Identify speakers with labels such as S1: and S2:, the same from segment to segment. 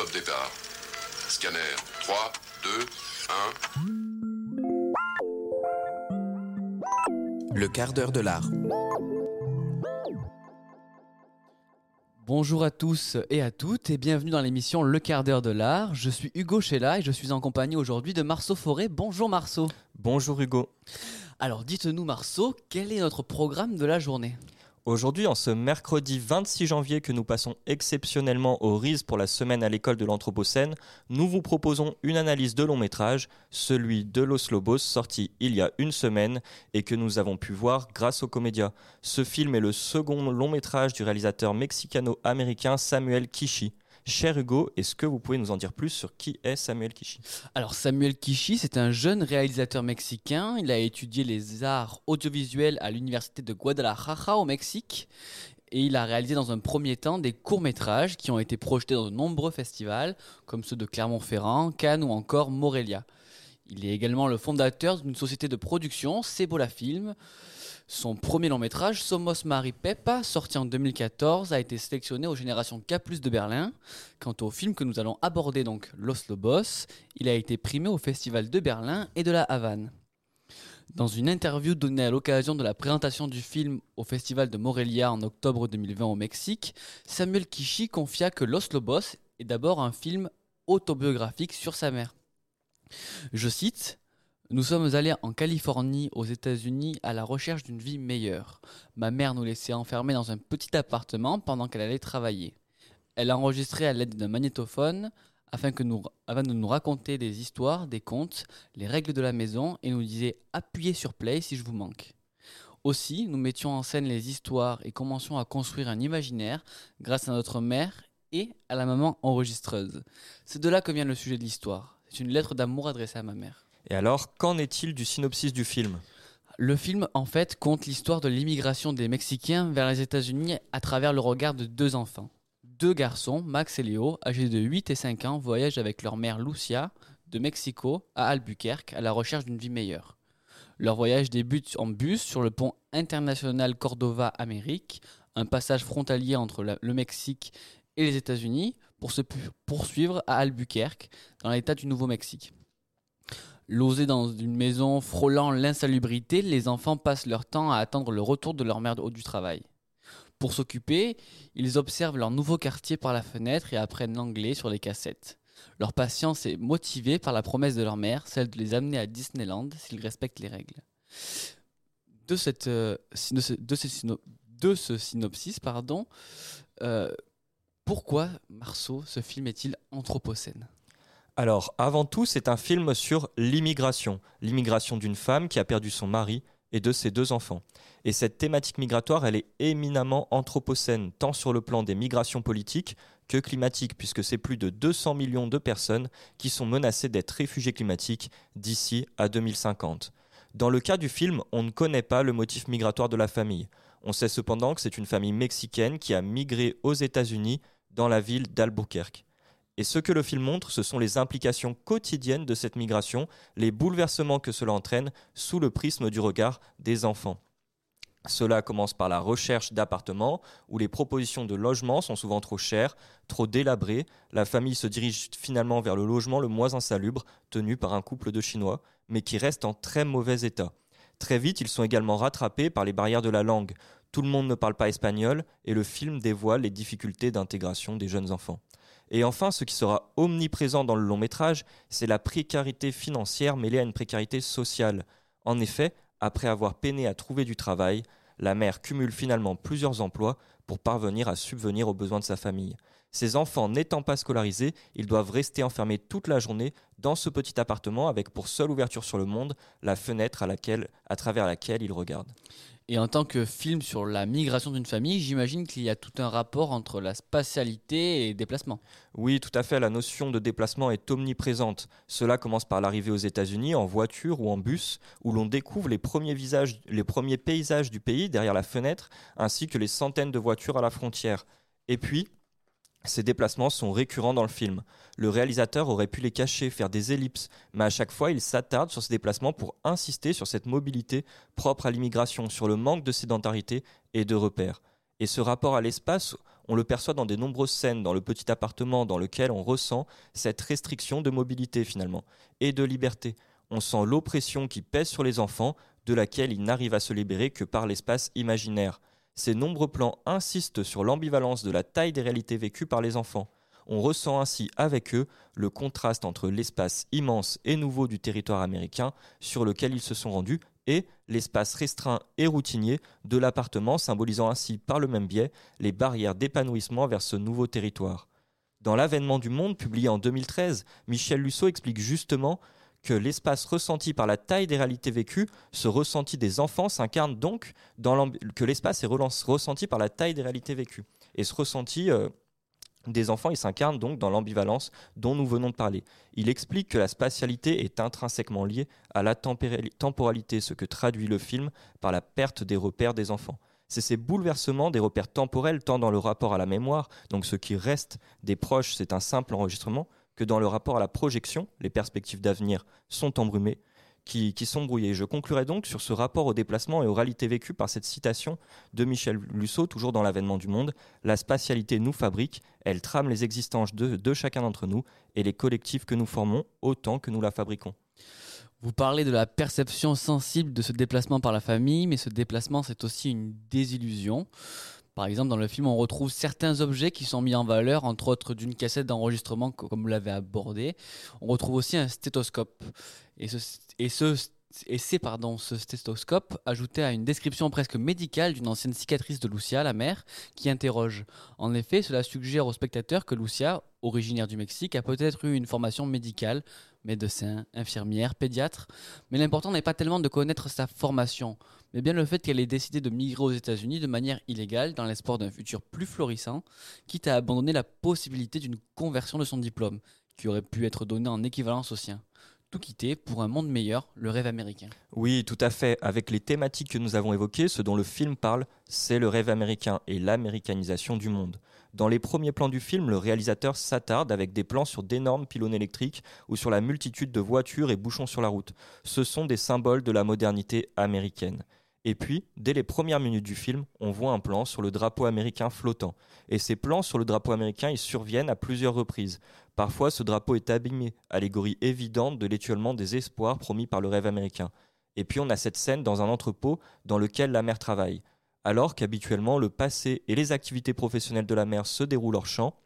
S1: Top départ. Scanner 3, 2,
S2: 1. Le quart d'heure de l'art.
S3: Bonjour à tous et à toutes et bienvenue dans l'émission Le quart d'heure de l'art. Je suis Hugo Chella et je suis en compagnie aujourd'hui de Marceau Forêt. Bonjour Marceau.
S4: Bonjour Hugo.
S3: Alors dites-nous Marceau, quel est notre programme de la journée?
S4: Aujourd'hui, en ce mercredi 26 janvier que nous passons exceptionnellement au RIS pour la semaine à l'école de l'Anthropocène, nous vous proposons une analyse de long métrage, celui de Los Lobos, sorti il y a une semaine et que nous avons pu voir grâce aux comédias. Ce film est le second long métrage du réalisateur mexicano-américain Samuel Kishi. Cher Hugo, est-ce que vous pouvez nous en dire plus sur qui est Samuel Kishi
S3: Alors Samuel Kishi, c'est un jeune réalisateur mexicain. Il a étudié les arts audiovisuels à l'université de Guadalajara au Mexique. Et il a réalisé dans un premier temps des courts-métrages qui ont été projetés dans de nombreux festivals, comme ceux de Clermont-Ferrand, Cannes ou encore Morelia. Il est également le fondateur d'une société de production, Cebola Film, son premier long métrage, Somos Mari Pepa, sorti en 2014, a été sélectionné aux générations K+, de Berlin. Quant au film que nous allons aborder, donc Los Lobos, il a été primé au Festival de Berlin et de la Havane. Dans une interview donnée à l'occasion de la présentation du film au Festival de Morelia en octobre 2020 au Mexique, Samuel Kishi confia que Los Lobos est d'abord un film autobiographique sur sa mère. Je cite nous sommes allés en Californie, aux États-Unis, à la recherche d'une vie meilleure. Ma mère nous laissait enfermer dans un petit appartement pendant qu'elle allait travailler. Elle enregistrait à l'aide d'un magnétophone afin, que nous, de nous raconter des histoires, des contes, les règles de la maison et nous disait appuyez sur play si je vous manque. Aussi, nous mettions en scène les histoires et commencions à construire un imaginaire grâce à notre mère et à la maman enregistreuse. C'est de là que vient le sujet de l'histoire. C'est une lettre d'amour adressée à ma mère.
S4: Et alors, qu'en est-il du synopsis du film?
S3: Le film, en fait, compte l'histoire de l'immigration des Mexicains vers les États-Unis à travers le regard de deux enfants. Deux garçons, Max et Léo, âgés de 8 et 5 ans, voyagent avec leur mère Lucia de Mexico à Albuquerque à la recherche d'une vie meilleure. Leur voyage débute en bus sur le pont international Cordova-Amérique, un passage frontalier entre le Mexique et les États-Unis, pour se poursuivre à Albuquerque, dans l'état du Nouveau-Mexique. Losés dans une maison frôlant l'insalubrité, les enfants passent leur temps à attendre le retour de leur mère haut du travail. Pour s'occuper, ils observent leur nouveau quartier par la fenêtre et apprennent l'anglais sur les cassettes. Leur patience est motivée par la promesse de leur mère, celle de les amener à Disneyland s'ils respectent les règles. De, euh, ce, synopsis, pardon, euh, pourquoi Marceau, ce film est-il anthropocène?
S4: Alors, avant tout, c'est un film sur l'immigration. L'immigration d'une femme qui a perdu son mari et de ses deux enfants. Et cette thématique migratoire, elle est éminemment anthropocène, tant sur le plan des migrations politiques que climatiques, puisque c'est plus de 200 millions de personnes qui sont menacées d'être réfugiés climatiques d'ici à 2050. Dans le cas du film, on ne connaît pas le motif migratoire de la famille. On sait cependant que c'est une famille mexicaine qui a migré aux États-Unis dans la ville d'Albuquerque. Et ce que le film montre, ce sont les implications quotidiennes de cette migration, les bouleversements que cela entraîne sous le prisme du regard des enfants. Cela commence par la recherche d'appartements où les propositions de logement sont souvent trop chères, trop délabrées. La famille se dirige finalement vers le logement le moins insalubre, tenu par un couple de Chinois, mais qui reste en très mauvais état. Très vite, ils sont également rattrapés par les barrières de la langue. Tout le monde ne parle pas espagnol et le film dévoile les difficultés d'intégration des jeunes enfants. Et enfin, ce qui sera omniprésent dans le long métrage, c'est la précarité financière mêlée à une précarité sociale. En effet, après avoir peiné à trouver du travail, la mère cumule finalement plusieurs emplois pour parvenir à subvenir aux besoins de sa famille. Ses enfants n'étant pas scolarisés, ils doivent rester enfermés toute la journée dans ce petit appartement avec pour seule ouverture sur le monde la fenêtre à, travers laquelle ils regardent.
S3: Et en tant que film sur la migration d'une famille, j'imagine qu'il y a tout un rapport entre la spatialité et déplacement.
S4: Oui, tout à fait, la notion de déplacement est omniprésente. Cela commence par l'arrivée aux États-Unis en voiture ou en bus, où l'on découvre les premiers, visages, les premiers paysages du pays derrière la fenêtre, ainsi que les centaines de voitures à la frontière. Et puis, ces déplacements sont récurrents dans le film. Le réalisateur aurait pu les cacher, faire des ellipses, mais à chaque fois il s'attarde sur ces déplacements pour insister sur cette mobilité propre à l'immigration, sur le manque de sédentarité et de repères. Et ce rapport à l'espace, On le perçoit dans des nombreuses scènes, dans le petit appartement dans lequel on ressent cette restriction de mobilité finalement, et de liberté. On sent l'oppression qui pèse sur les enfants, de laquelle ils n'arrivent à se libérer que par l'espace imaginaire. Ces nombreux plans insistent sur l'ambivalence de la taille des réalités vécues par les enfants. On ressent ainsi avec eux le contraste entre l'espace immense et nouveau du territoire américain sur lequel ils se sont rendus et l'espace restreint et routinier de l'appartement, symbolisant ainsi par le même biais les barrières d'épanouissement vers ce nouveau territoire. Dans L'avènement du monde, publié en 2013, Michel Lusso explique justement que l'espace ressenti par la taille des réalités vécues, ce ressenti des enfants s'incarne donc dans que l'espace est ressenti par la taille des réalités vécues. Et ce ressenti euh, des enfants, il s'incarne donc dans l'ambivalence dont nous venons de parler. Il explique que la spatialité est intrinsèquement liée à la temporalité, ce que traduit le film par la perte des repères des enfants. C'est ces bouleversements des repères temporels tant dans le rapport à la mémoire, donc ce qui reste des proches, c'est un simple enregistrement, que dans le rapport à la projection, les perspectives d'avenir sont embrumées, qui, sont brouillées. Je conclurai donc sur ce rapport au déplacement et aux réalités vécues par cette citation de Michel Lusso, toujours dans l'avènement du monde. La spatialité nous fabrique, elle trame les existences de chacun d'entre nous et les collectifs que nous formons autant que nous la fabriquons.
S3: Vous parlez de la perception sensible de ce déplacement par la famille, mais ce déplacement, c'est aussi une désillusion. Par exemple, dans le film, on retrouve certains objets qui sont mis en valeur, entre autres d'une cassette d'enregistrement, comme vous l'avez abordé. On retrouve aussi un stéthoscope. Et ce, ce c'est ce stéthoscope ajouté à une description presque médicale d'une ancienne cicatrice de Lucia, la mère, qui interroge. En effet, cela suggère au spectateur que Lucia, originaire du Mexique, a peut-être eu une formation médicale, médecin, infirmière, pédiatre, mais l'important n'est pas tellement de connaître sa formation, mais bien le fait qu'elle ait décidé de migrer aux États-Unis de manière illégale dans l'espoir d'un futur plus florissant, quitte à abandonner la possibilité d'une conversion de son diplôme, qui aurait pu être donné en équivalence au sien tout quitter pour un monde meilleur, le rêve américain.
S4: Oui, tout à fait. Avec les thématiques que nous avons évoquées, ce dont le film parle, c'est le rêve américain et l'américanisation du monde. Dans les premiers plans du film, le réalisateur s'attarde avec des plans sur d'énormes pylônes électriques ou sur la multitude de voitures et bouchons sur la route. Ce sont des symboles de la modernité américaine. Et puis, dès les premières minutes du film, on voit un plan sur le drapeau américain flottant. Et ces plans sur le drapeau américain, ils surviennent à plusieurs reprises. Parfois, ce drapeau est abîmé, allégorie évidente de l'étiolement des espoirs promis par le rêve américain. Et puis on a cette scène dans un entrepôt dans lequel la mère travaille. Alors qu'habituellement le passé et les activités professionnelles de la mère se déroulent hors champ,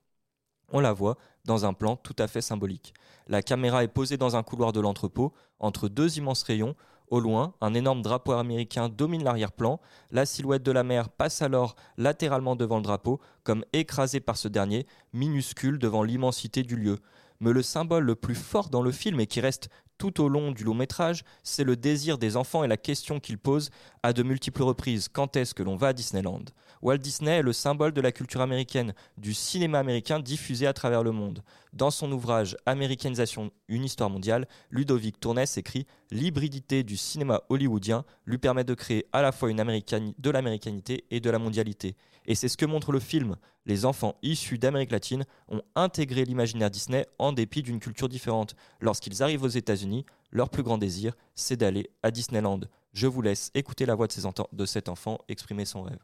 S4: on la voit dans un plan tout à fait symbolique. La caméra est posée dans un couloir de l'entrepôt, entre deux immenses rayons, au loin, un énorme drapeau américain domine l'arrière-plan. La silhouette de la mer passe alors latéralement devant le drapeau, comme écrasée par ce dernier, minuscule devant l'immensité du lieu. Mais le symbole le plus fort dans le film et qui reste tout au long du long métrage, c'est le désir des enfants et la question qu'ils posent à de multiples reprises quand est-ce que l'on va à Disneyland? Walt Disney est le symbole de la culture américaine, du cinéma américain diffusé à travers le monde. Dans son ouvrage Américanisation, une histoire mondiale, Ludovic Tourness écrit L'hybridité du cinéma hollywoodien lui permet de créer à la fois une de l'américanité et de la mondialité. Et c'est ce que montre le film. Les enfants issus d'Amérique latine ont intégré l'imaginaire Disney en dépit d'une culture différente. Lorsqu'ils arrivent aux États-Unis, leur plus grand désir, c'est d'aller à Disneyland. Je vous laisse écouter la voix de cet enfant exprimer son rêve.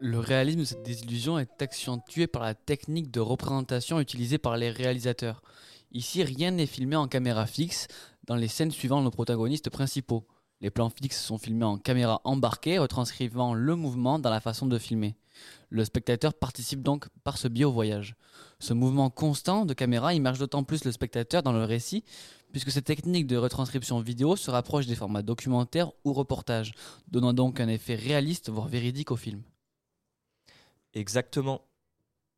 S3: Le réalisme de cette désillusion est accentué par la technique de représentation utilisée par les réalisateurs. Ici, rien n'est filmé en caméra fixe dans les scènes suivant nos protagonistes principaux. Les plans fixes sont filmés en caméra embarquée, retranscrivant le mouvement dans la façon de filmer. Le spectateur participe donc par ce biais au voyage. Ce mouvement constant de caméra immerge d'autant plus le spectateur dans le récit, puisque cette technique de retranscription vidéo se rapproche des formats documentaires ou reportages, donnant donc un effet réaliste, voire véridique au film.
S4: Exactement.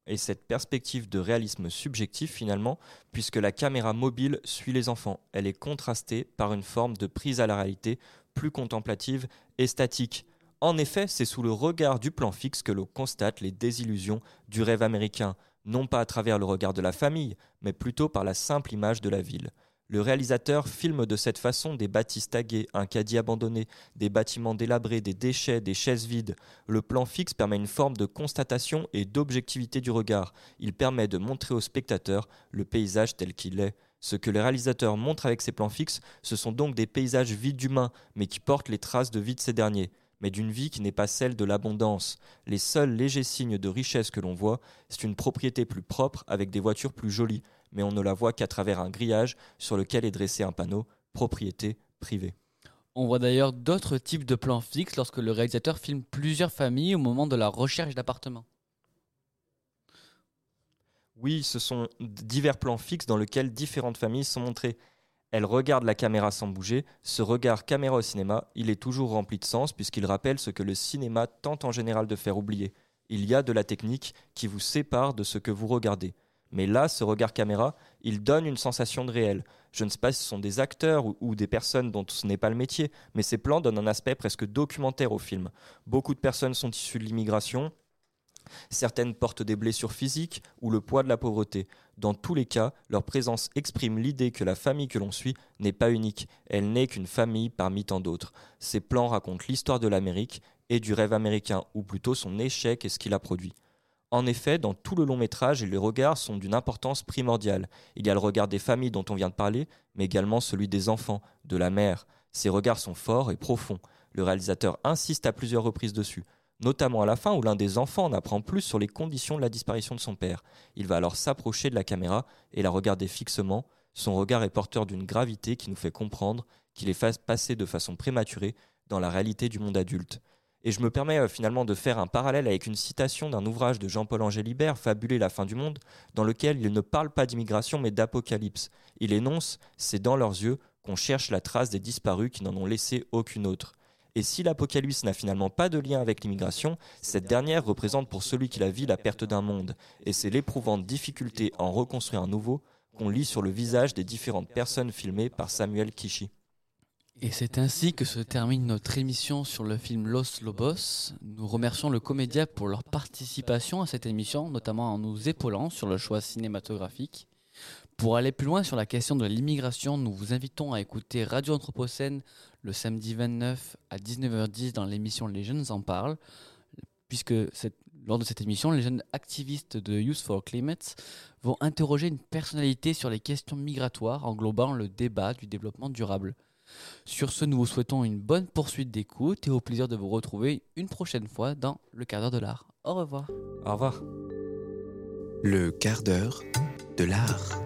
S4: Et cette perspective de réalisme subjectif finalement, puisque la caméra mobile suit les enfants, elle est contrastée par une forme de prise à la réalité plus contemplative et statique. En effet, c'est sous le regard du plan fixe que l'on constate les désillusions du rêve américain, non pas à travers le regard de la famille, mais plutôt par la simple image de la ville. Le réalisateur filme de cette façon des bâtisses taguées, un caddie abandonné, des bâtiments délabrés, des déchets, des chaises vides. Le plan fixe permet une forme de constatation et d'objectivité du regard. Il permet de montrer au spectateur le paysage tel qu'il est. Ce que le réalisateur montre avec ses plans fixes, ce sont donc des paysages vides d'humains, mais qui portent les traces de vie de ces derniers, mais d'une vie qui n'est pas celle de l'abondance. Les seuls légers signes de richesse que l'on voit, c'est une propriété plus propre avec des voitures plus jolies, mais on ne la voit qu'à travers un grillage sur lequel est dressé un panneau propriété privée.
S3: On voit d'ailleurs d'autres types de plans fixes lorsque le réalisateur filme plusieurs familles au moment de la recherche d'appartements.
S4: Oui, ce sont divers plans fixes dans lesquels différentes familles sont montrées. Elles regardent la caméra sans bouger. Ce regard caméra au cinéma, il est toujours rempli de sens puisqu'il rappelle ce que le cinéma tente en général de faire oublier. Il y a de la technique qui vous sépare de ce que vous regardez. Mais là, ce regard caméra, il donne une sensation de réel. Je ne sais pas si ce sont des acteurs ou, des personnes dont ce n'est pas le métier, mais ces plans donnent un aspect presque documentaire au film. Beaucoup de personnes sont issues de l'immigration, Certaines portent des blessures physiques ou le poids de la pauvreté. Dans tous les cas, leur présence exprime l'idée que la famille que l'on suit n'est pas unique, elle n'est qu'une famille parmi tant d'autres. Ces plans racontent l'histoire de l'Amérique et du rêve américain, ou plutôt son échec et ce qu'il a produit. En effet, dans tout le long métrage, les regards sont d'une importance primordiale. Il y a le regard des familles dont on vient de parler, mais également celui des enfants, de la mère. Ces regards sont forts et profonds. Le réalisateur insiste à plusieurs reprises dessus, notamment à la fin où l'un des enfants en apprend plus sur les conditions de la disparition de son père. Il va alors s'approcher de la caméra et la regarder fixement. Son regard est porteur d'une gravité qui nous fait comprendre qu'il est passer de façon prématurée dans la réalité du monde adulte. Et je me permets euh, finalement de faire un parallèle avec une citation d'un ouvrage de Jean-Paul Angélibert, Fabuler la fin du monde, dans lequel il ne parle pas d'immigration mais d'apocalypse. Il énonce C'est dans leurs yeux qu'on cherche la trace des disparus qui n'en ont laissé aucune autre. Et si l'apocalypse n'a finalement pas de lien avec l'immigration, cette dernière représente pour celui qui la vit la perte d'un monde. Et c'est l'éprouvante difficulté à en reconstruire un nouveau qu'on lit sur le visage des différentes personnes filmées par Samuel Kishi.
S3: Et c'est ainsi que se termine notre émission sur le film Los Lobos. Nous remercions le comédia pour leur participation à cette émission, notamment en nous épaulant sur le choix cinématographique. Pour aller plus loin sur la question de l'immigration, nous vous invitons à écouter Radio Anthropocène le samedi 29 à 19h10 dans l'émission Les Jeunes en parlent, puisque lors de cette émission, les jeunes activistes de Youth for Climate vont interroger une personnalité sur les questions migratoires englobant le débat du développement durable. Sur ce, nous vous souhaitons une bonne poursuite d'écoute et au plaisir de vous retrouver une prochaine fois dans le quart d'heure de l'art. Au revoir.
S4: Au revoir.
S2: Le quart d'heure de l'art.